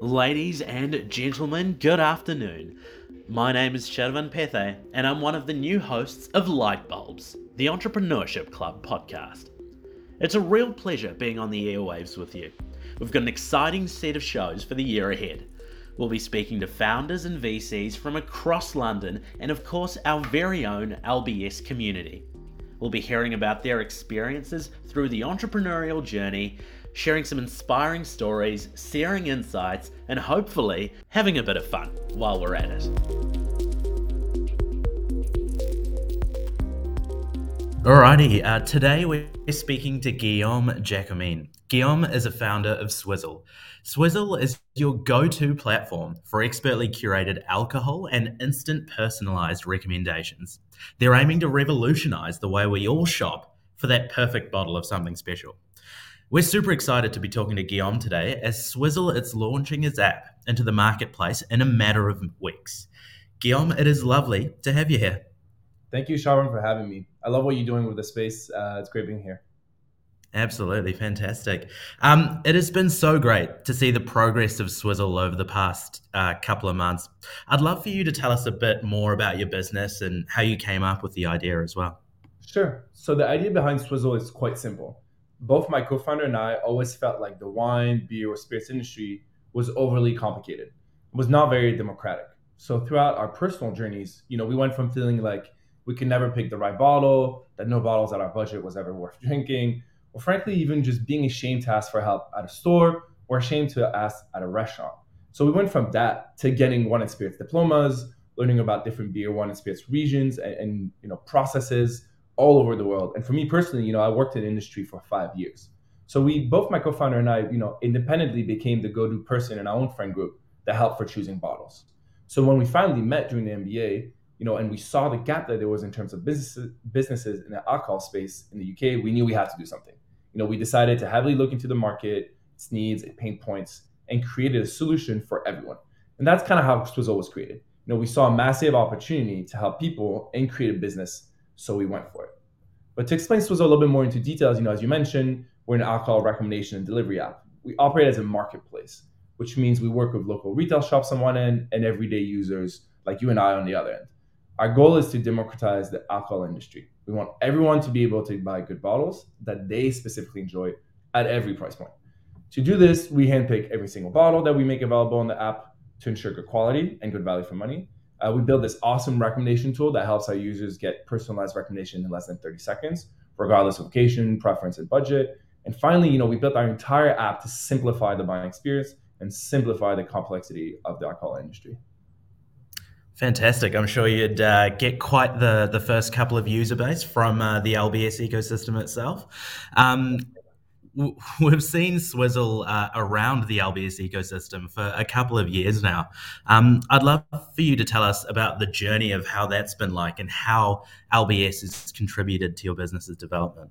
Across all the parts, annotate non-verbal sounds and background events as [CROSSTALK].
Ladies and gentlemen, good afternoon. My name is Shervan Pethe, and I'm one of the new hosts of LightbuLBS, the Entrepreneurship Club podcast. It's a real pleasure being on the airwaves with you. We've got an exciting set of shows for the year ahead. We'll be speaking to founders and VCs from across London and, of course, our very own LBS community. We'll be hearing about their experiences through the entrepreneurial journey, sharing some inspiring stories, sharing insights, and hopefully having a bit of fun while we're at it. Alrighty, uh, today we're speaking to Guillaume Jacomin. Guillaume is a founder of Swizzle. Swizzle is your go to platform for expertly curated alcohol and instant personalized recommendations. They're aiming to revolutionize the way we all shop for that perfect bottle of something special. We're super excited to be talking to Guillaume today as Swizzle is launching its app into the marketplace in a matter of weeks. Guillaume, it is lovely to have you here. Thank you, Sharon, for having me. I love what you're doing with the space. Uh, it's great being here. Absolutely fantastic. Um, it has been so great to see the progress of Swizzle over the past uh, couple of months. I'd love for you to tell us a bit more about your business and how you came up with the idea as well. Sure. So, the idea behind Swizzle is quite simple. Both my co founder and I always felt like the wine, beer, or spirits industry was overly complicated, was not very democratic. So, throughout our personal journeys, you know, we went from feeling like we could never pick the right bottle, that no bottles at our budget was ever worth [LAUGHS] drinking, or frankly, even just being ashamed to ask for help at a store or ashamed to ask at a restaurant. So we went from that to getting wine and spirits diplomas, learning about different beer, wine, and spirits regions and, and you know processes all over the world. And for me personally, you know, I worked in industry for five years. So we both my co-founder and I, you know, independently became the go-to person in our own friend group that helped for choosing bottles. So when we finally met during the MBA, you know, and we saw the gap that there was in terms of businesses, businesses in the alcohol space in the UK, we knew we had to do something. You know, we decided to heavily look into the market, its needs, its pain points, and created a solution for everyone. And that's kind of how Swizzle was created. You know, we saw a massive opportunity to help people and create a business, so we went for it. But to explain Swizzle a little bit more into details, you know, as you mentioned, we're an alcohol recommendation and delivery app. We operate as a marketplace, which means we work with local retail shops on one end and everyday users like you and I on the other end. Our goal is to democratize the alcohol industry. We want everyone to be able to buy good bottles that they specifically enjoy at every price point. To do this, we handpick every single bottle that we make available on the app to ensure good quality and good value for money. Uh, we build this awesome recommendation tool that helps our users get personalized recommendation in less than 30 seconds, regardless of location, preference, and budget. And finally, you know, we built our entire app to simplify the buying experience and simplify the complexity of the alcohol industry. Fantastic. I'm sure you'd uh, get quite the, the first couple of user base from uh, the LBS ecosystem itself. Um, [LAUGHS] we've seen Swizzle uh, around the LBS ecosystem for a couple of years now. Um, I'd love for you to tell us about the journey of how that's been like and how LBS has contributed to your business's development.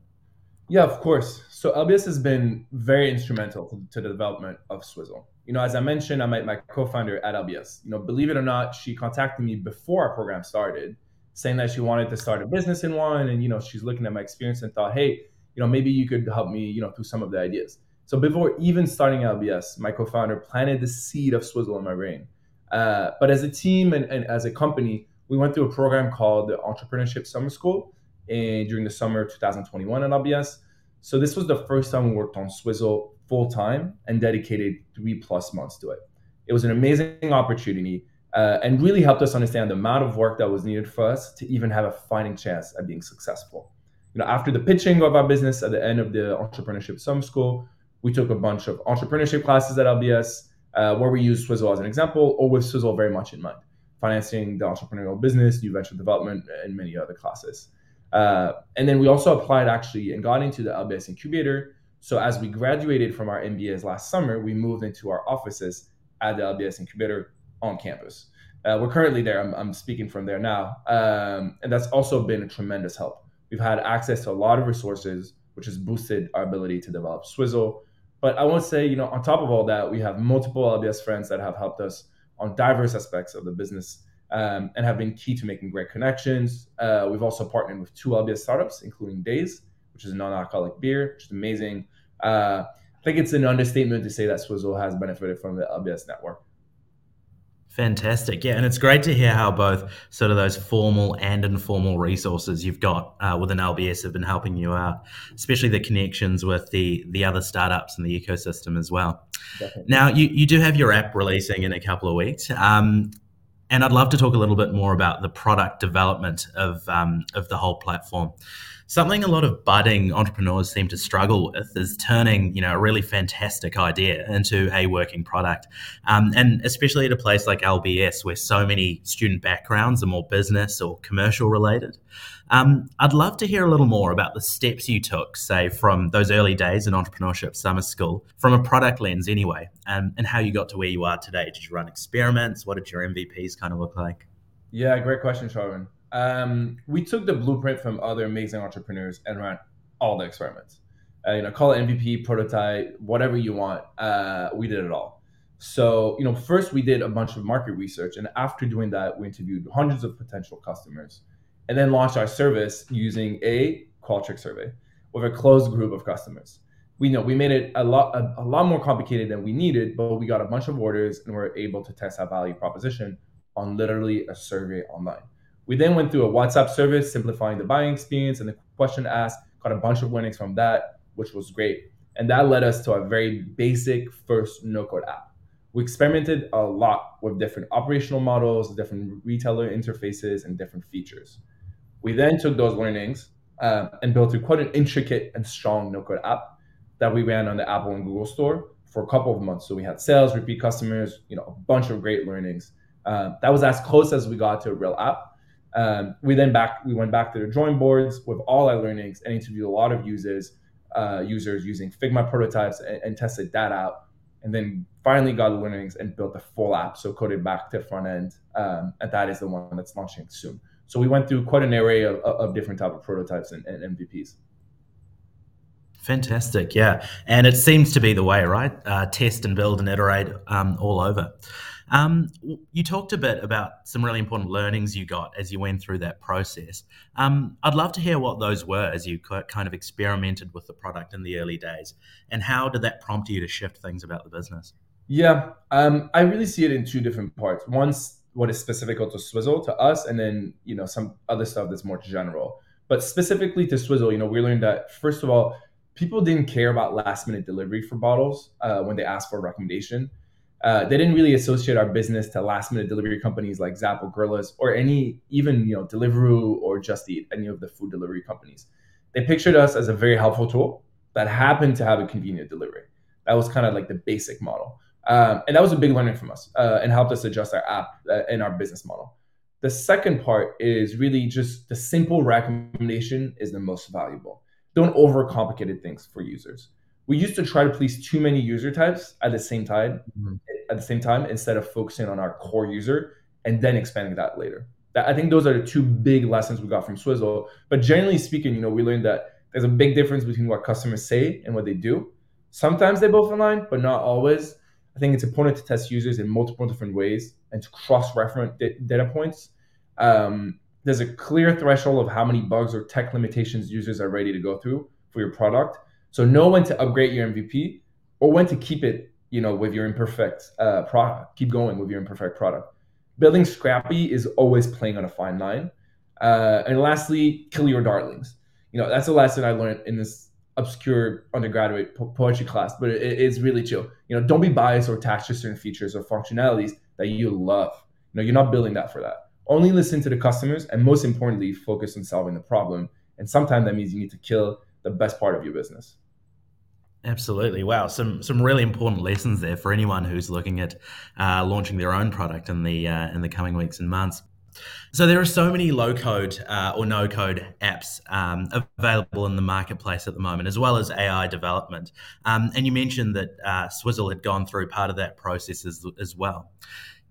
Yeah, of course. So LBS has been very instrumental to, to the development of Swizzle you know, as I mentioned, I met my co-founder at LBS. You know, believe it or not, she contacted me before our program started, saying that she wanted to start a business in one, and you know, she's looking at my experience and thought, hey, you know, maybe you could help me, you know, through some of the ideas. So before even starting LBS, my co-founder planted the seed of Swizzle in my brain. Uh, but as a team and, and, as a company, we went through a program called the Entrepreneurship Summer School and during the summer of 2021 at LBS. So this was the first time we worked on Swizzle full time and dedicated three plus months to it. It was an amazing opportunity uh, and really helped us understand the amount of work that was needed for us to even have a fighting chance at being successful. You know, after the pitching of our business at the end of the entrepreneurship summer school, we took a bunch of entrepreneurship classes at LBS uh, where we used Swizzle as an example, or with Swizzle very much in mind, financing the entrepreneurial business, new venture development, and many other classes. Uh, and then we also applied actually and got into the LBS incubator so as we graduated from our MBAs last summer, we moved into our offices at the LBS Incubator on campus. Uh, we're currently there. I'm, I'm, speaking from there now, um, and that's also been a tremendous help. We've had access to a lot of resources, which has boosted our ability to develop Swizzle. But I want to say, you know, on top of all that, we have multiple LBS friends that have helped us on diverse aspects of the business um, and have been key to making great connections. Uh, we've also partnered with two LBS startups, including Days, which is a non-alcoholic beer, which is amazing. Uh, I think it's an understatement to say that Swizzle has benefited from the LBS network. Fantastic. Yeah. And it's great to hear how both sort of those formal and informal resources you've got uh, within LBS have been helping you out, especially the connections with the, the other startups in the ecosystem as well. Definitely. Now, you, you do have your app releasing in a couple of weeks. Um, and I'd love to talk a little bit more about the product development of, um, of the whole platform something a lot of budding entrepreneurs seem to struggle with is turning you know a really fantastic idea into a working product. Um, and especially at a place like lbs where so many student backgrounds are more business or commercial related. Um, i'd love to hear a little more about the steps you took say from those early days in entrepreneurship summer school from a product lens anyway um, and how you got to where you are today. Did you run experiments? What did your mvps kind of look like? Yeah great question Sharvin um, we took the blueprint from other amazing entrepreneurs and ran all the experiments. Uh, you know, call it MVP, prototype, whatever you want. Uh, we did it all. So, you know, first we did a bunch of market research, and after doing that, we interviewed hundreds of potential customers, and then launched our service using a Qualtrics survey with a closed group of customers. We know we made it a lot a, a lot more complicated than we needed, but we got a bunch of orders and we're able to test our value proposition on literally a survey online. We then went through a WhatsApp service, simplifying the buying experience and the question asked, got a bunch of winnings from that, which was great. And that led us to a very basic first no code app. We experimented a lot with different operational models, different retailer interfaces, and different features. We then took those learnings uh, and built a quite an intricate and strong no code app that we ran on the Apple and Google Store for a couple of months. So we had sales, repeat customers, you know, a bunch of great learnings. Uh, that was as close as we got to a real app. Um, we then back we went back to the drawing boards with all our learnings and interviewed a lot of users uh, users using Figma prototypes and, and, tested that out, and then finally got learnings and built a full app, so coded back to front end, um, and that is the one that's launching soon. So we went through quite an array of, of different type of prototypes and, and MVPs. Fantastic, yeah, and it seems to be the way, right? Uh, test and build and iterate um, all over. Um, you talked a bit about some really important learnings you got as you went through that process. Um, I'd love to hear what those were as you kind of experimented with the product in the early days, and how did that prompt you to shift things about the business? Yeah, um, I really see it in two different parts. One's what is specific to Swizzle to us, and then you know some other stuff that's more general. But specifically to Swizzle, you know, we learned that first of all, people didn't care about last minute delivery for bottles uh, when they asked for a recommendation uh, they didn't really associate our business to last minute delivery companies like Zapp or Gorillas or any even you know Deliveroo or Just Eat, any of the food delivery companies. They pictured us as a very helpful tool that happened to have a convenient delivery. That was kind of like the basic model, um, and that was a big learning from us uh, and helped us adjust our app uh, and our business model. The second part is really just the simple recommendation is the most valuable. Don't overcomplicate things for users we used to try to please too many user types at the same time mm-hmm. at the same time instead of focusing on our core user and then expanding that later. That, i think those are the two big lessons we got from swizzle. But generally speaking you know we learned that there's a big difference between what customers say and what they do. Sometimes they both align but not always. I think it's important to test users in multiple different ways and to cross-reference data points. Um, there's a clear threshold of how many bugs or tech limitations users are ready to go through for your product so know when to upgrade your MVP or when to keep it, you know, with your imperfect uh, product. Keep going with your imperfect product. Building scrappy is always playing on a fine line. Uh, and lastly, kill your darlings. You know, that's the lesson I learned in this obscure undergraduate po- poetry class, but it, it's really chill. You know, don't be biased or attached to certain features or functionalities that you love. You know, you're not building that for that. Only listen to the customers and most importantly, focus on solving the problem. And sometimes that means you need to kill the best part of your business. Absolutely. Wow. Some some really important lessons there for anyone who's looking at uh, launching their own product in the uh, in the coming weeks and months. So there are so many low code uh, or no code apps um, available in the marketplace at the moment, as well as AI development. Um, and you mentioned that uh, Swizzle had gone through part of that process as, as well.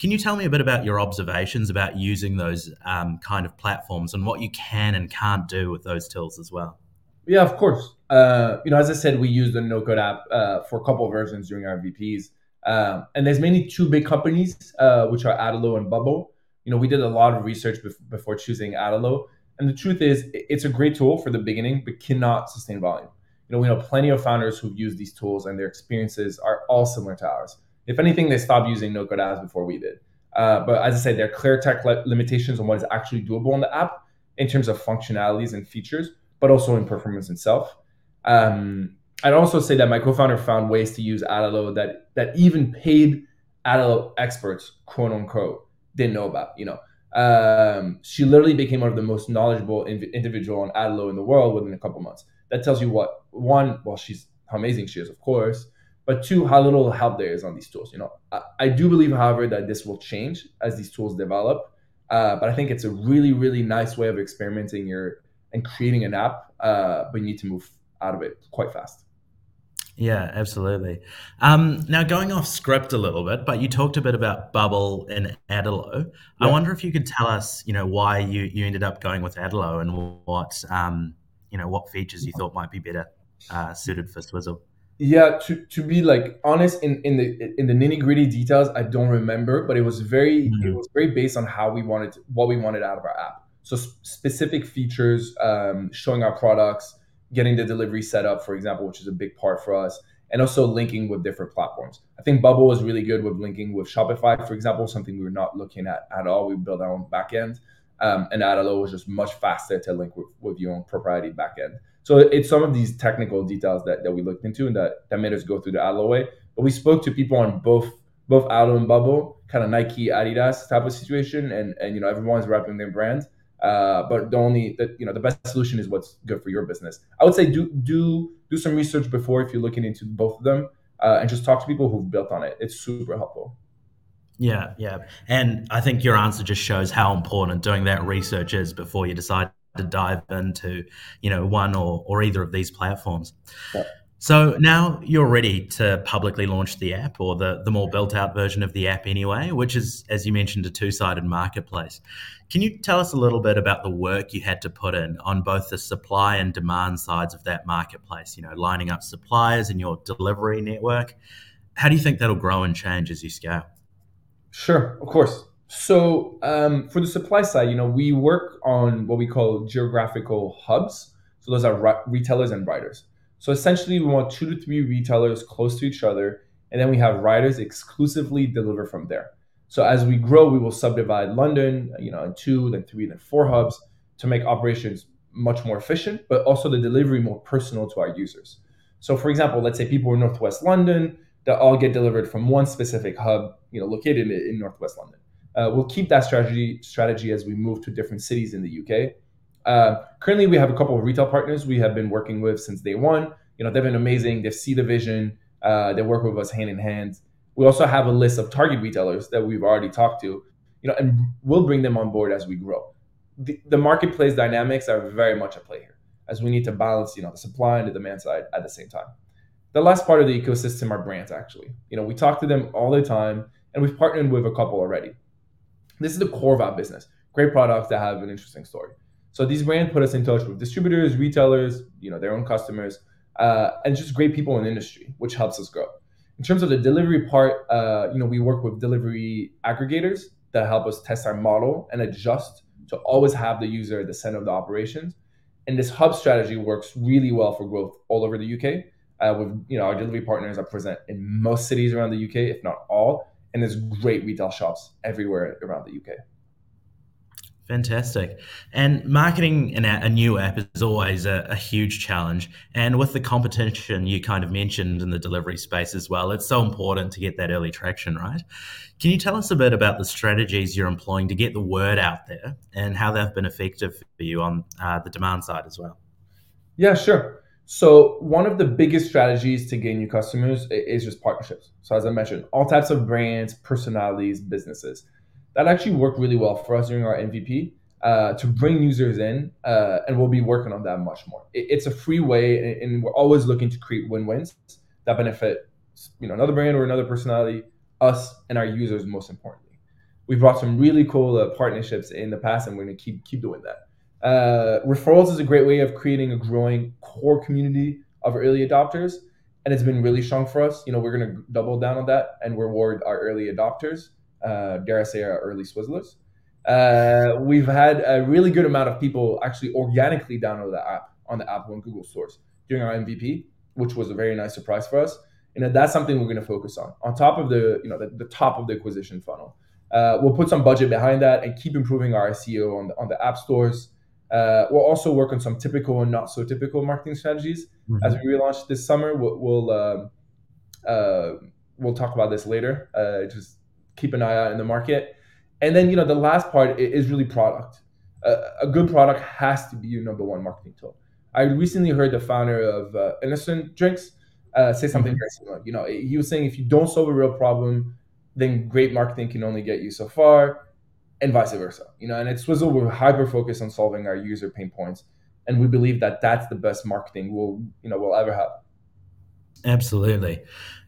Can you tell me a bit about your observations about using those um, kind of platforms and what you can and can't do with those tools as well? Yeah, of course. Uh, you know, as I said, we use the no code app uh, for a couple versions during our VPs. Um, and there's mainly two big companies, uh, which are Adalo and Bubble. You know, we did a lot of research bef- before choosing Adalo. And the truth is, it's a great tool for the beginning, but cannot sustain volume. You know, we know plenty of founders who've used these tools and their experiences are all similar to ours. If anything, they stopped using no code ads before we did. Uh, but as I said, there are clear tech limitations on what is actually doable on the app in terms of functionalities and features, but also in performance itself. Um, I'd also say that my co-founder found ways to use Adalo that that even paid Adalo experts, quote unquote, didn't know about. You know, um, she literally became one of the most knowledgeable in- individual on Adalo in the world within a couple months. That tells you what one, well, she's how amazing she is, of course, but two, how little help there is on these tools. You know, I, I do believe, however, that this will change as these tools develop. Uh, but I think it's a really, really nice way of experimenting your and creating an app, uh, but you need to move out of it quite fast. Yeah, absolutely. Um, now, going off script a little bit, but you talked a bit about Bubble and Adalo. Yeah. I wonder if you could tell us, you know, why you, you ended up going with Adalo and what, um, you know, what features you thought might be better uh, suited for Swizzle. Yeah, to, to be like honest in, in the in the nitty gritty details, I don't remember, but it was very mm-hmm. it was very based on how we wanted to, what we wanted out of our app. So specific features, um, showing our products, getting the delivery set up, for example, which is a big part for us, and also linking with different platforms. I think Bubble was really good with linking with Shopify, for example, something we were not looking at at all. We built our own backend, um, and Adalo was just much faster to link with, with your own proprietary backend. So it's some of these technical details that, that we looked into and that, that made us go through the Adalo way. But we spoke to people on both both Adalo and Bubble, kind of Nike, Adidas type of situation, and and you know everyone's repping their brand. Uh, but the only that you know the best solution is what's good for your business. I would say do do do some research before if you're looking into both of them, uh, and just talk to people who've built on it. It's super helpful. Yeah, yeah, and I think your answer just shows how important doing that research is before you decide to dive into you know one or or either of these platforms. Yeah. So now you're ready to publicly launch the app or the, the more built out version of the app anyway, which is, as you mentioned, a two sided marketplace. Can you tell us a little bit about the work you had to put in on both the supply and demand sides of that marketplace? You know, lining up suppliers in your delivery network. How do you think that'll grow and change as you scale? Sure, of course. So um, for the supply side, you know, we work on what we call geographical hubs. So those are retailers and riders. So essentially, we want two to three retailers close to each other, and then we have riders exclusively deliver from there. So as we grow, we will subdivide London, you know, in two, then three, then four hubs to make operations much more efficient, but also the delivery more personal to our users. So for example, let's say people in Northwest London that all get delivered from one specific hub, you know, located in, in Northwest London. Uh, we'll keep that strategy strategy as we move to different cities in the UK. Uh, currently, we have a couple of retail partners we have been working with since day one. You know, they've been amazing. They see the vision. Uh, they work with us hand in hand. We also have a list of target retailers that we've already talked to. You know, and we'll bring them on board as we grow. The, the marketplace dynamics are very much at play here, as we need to balance, you know, the supply and the demand side at the same time. The last part of the ecosystem are brands. Actually, you know, we talk to them all the time, and we've partnered with a couple already. This is the core of our business. Great products that have an interesting story. So these brands put us in touch with distributors, retailers, you know, their own customers, uh, and just great people in the industry, which helps us grow. In terms of the delivery part, uh, you know, we work with delivery aggregators that help us test our model and adjust to always have the user at the center of the operations. And this hub strategy works really well for growth all over the UK. Uh, with you know our delivery partners are present in most cities around the UK, if not all, and there's great retail shops everywhere around the UK. Fantastic. And marketing an, a new app is always a, a, huge challenge. And with the competition you kind of mentioned in the delivery space as well, it's so important to get that early traction, right? Can you tell us a bit about the strategies you're employing to get the word out there and how they've been effective for you on uh, the demand side as well? Yeah, sure. So, one of the biggest strategies to gain new customers is just partnerships. So, as I mentioned, all types of brands, personalities, businesses that actually worked really well for us during our MVP uh, to bring users in, uh, and we'll be working on that much more. It, it's a free way, and, and, we're always looking to create win-wins that benefit, you know, another brand or another personality, us and our users most importantly. We've brought some really cool uh, partnerships in the past, and we're going to keep keep doing that. Uh, referrals is a great way of creating a growing core community of early adopters, and it's been really strong for us. You know, we're going to double down on that and reward our early adopters uh, dare I say, our early Swizzlers. Uh, we've had a really good amount of people actually organically download the app on the Apple and Google stores. during our MVP, which was a very nice surprise for us. And that's something we're going to focus on on top of the you know the, the top of the acquisition funnel. Uh, we'll put some budget behind that and keep improving our SEO on the, on the app stores. Uh, we'll also work on some typical and not so typical marketing strategies mm-hmm. as we relaunch this summer. We'll we'll, um, uh, we'll talk about this later. Uh, just keep an eye out in the market. And then you know the last part is really product. a good product has to be your number one marketing tool. I recently heard the founder of uh, Innocent Drinks uh, say something mm-hmm. very similar. You know, he was saying if you don't solve a real problem, then great marketing can only get you so far and vice versa. You know, and at Swizzle, we're hyper focused on solving our user pain points, and we believe that that's the best marketing we'll you know we'll ever have. Absolutely,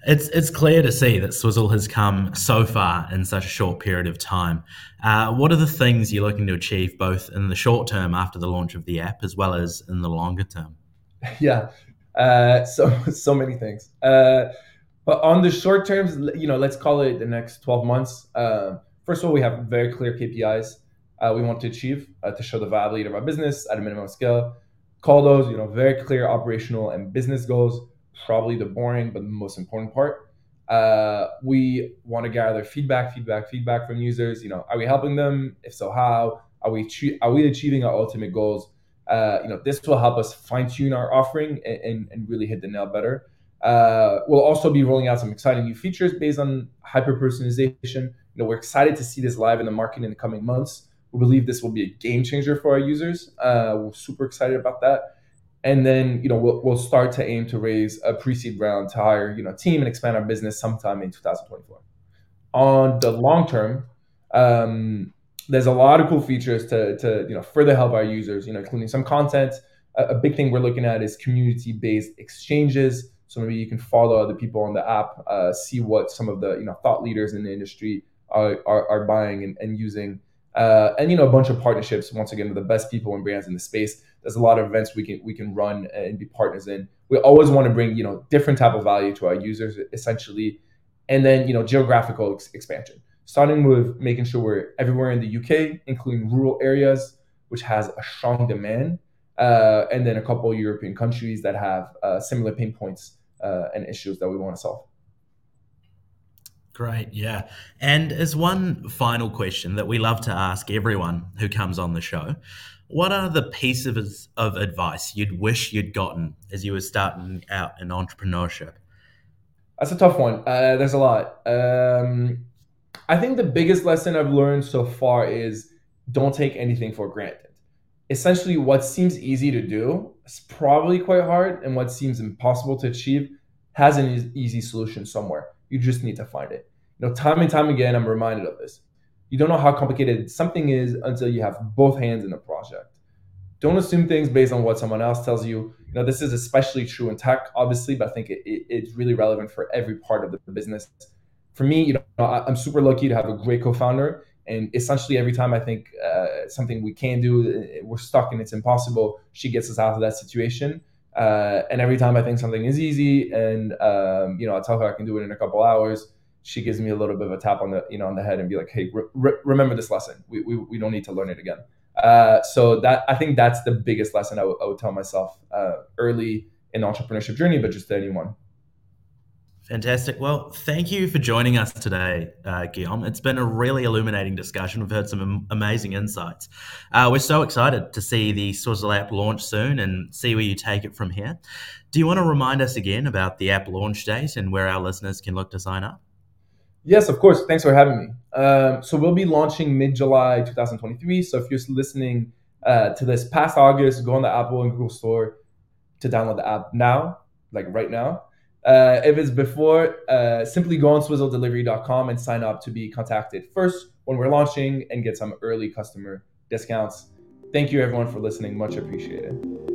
it's it's clear to see that Swizzle has come so far in such a short period of time. Uh, what are the things you're looking to achieve both in the short term after the launch of the app, as well as in the longer term? [LAUGHS] Yeah, uh, so [LAUGHS] so many things. Uh, but on the short terms, you know, let's call it the next 12 months. Uh, first of all, we have very clear KPIs uh, we want to achieve uh, to show the viability of our business at a minimum scale. Call those, you know, very clear operational and business goals. Probably the boring but the most important part. Uh, we want to gather feedback, feedback, feedback from users. You know, are we helping them? If so, how? Are we are we achieving our ultimate goals? Uh, you know, this will help us fine tune our offering and, and, and really hit the nail better. Uh, we'll also be rolling out some exciting new features based on hyper personalization. You know, we're excited to see this live in the market in the coming months. We believe this will be a game changer for our users. Uh, we're super excited about that. And then, you know, we'll, we'll start to aim to raise a pre-seed round to hire, you know, team and expand our business sometime in 2024. On the long term, um, there's a lot of cool features to, to, you know, further help our users, you know, including some content. A, a big thing we're looking at is community-based exchanges so maybe you can follow other people on the app, uh, see what some of the you know thought leaders in the industry are, are, are buying and, and using. Uh, and you know a bunch of partnerships once again with the best people and brands in the space. There's a lot of events we can we can run and be partners in. We always want to bring you know different type of value to our users essentially, and then you know geographical ex- expansion. Starting with making sure we're everywhere in the UK, including rural areas, which has a strong demand, uh, and then a couple European countries that have uh, similar pain points uh, and issues that we want to solve. Great, yeah. And as one final question that we love to ask everyone who comes on the show, what are the pieces of advice you'd wish you'd gotten as you were starting out in entrepreneurship? That's a tough one. Uh, there's a lot. Um, I think the biggest lesson I've learned so far is don't take anything for granted essentially what seems easy to do is probably quite hard and what seems impossible to achieve has an easy solution somewhere you just need to find it you know time and time again i'm reminded of this you don't know how complicated something is until you have both hands in the project. Don't assume things based on what someone else tells you. You know this is especially true in tech obviously but i think it, it, it's really relevant for every part of the business. For me you know i'm super lucky to have a great co-founder and essentially, every time I think uh, something we can do, uh, we're stuck and it's impossible, she gets us out of that situation. Uh, and every time I think something is easy, and um, you know, I tell her I can do it in a couple hours, she gives me a little bit of a tap on the you know on the head and be like, "Hey, re- remember this lesson. We, we, we don't need to learn it again." Uh, so that I think that's the biggest lesson I, w- I would tell myself uh, early in the entrepreneurship journey, but just to anyone. Fantastic. Well, thank you for joining us today, uh, Guillaume. It's been a really illuminating discussion. We've heard some amazing insights. Uh, we're so excited to see the Swizzle app launch soon and see where you take it from here. Do you want to remind us again about the app launch date and where our listeners can look to sign up? Yes, of course. Thanks for having me. Um, so we'll be launching mid-July 2023. So if you're listening uh, to this past August, go on the Apple and Google Store to download the app now, like right now. Uh, if it's before, uh, simply go on swizzledelivery.com and sign up to be contacted first when we're launching and get some early customer discounts. Thank you, everyone, for listening. Much appreciated.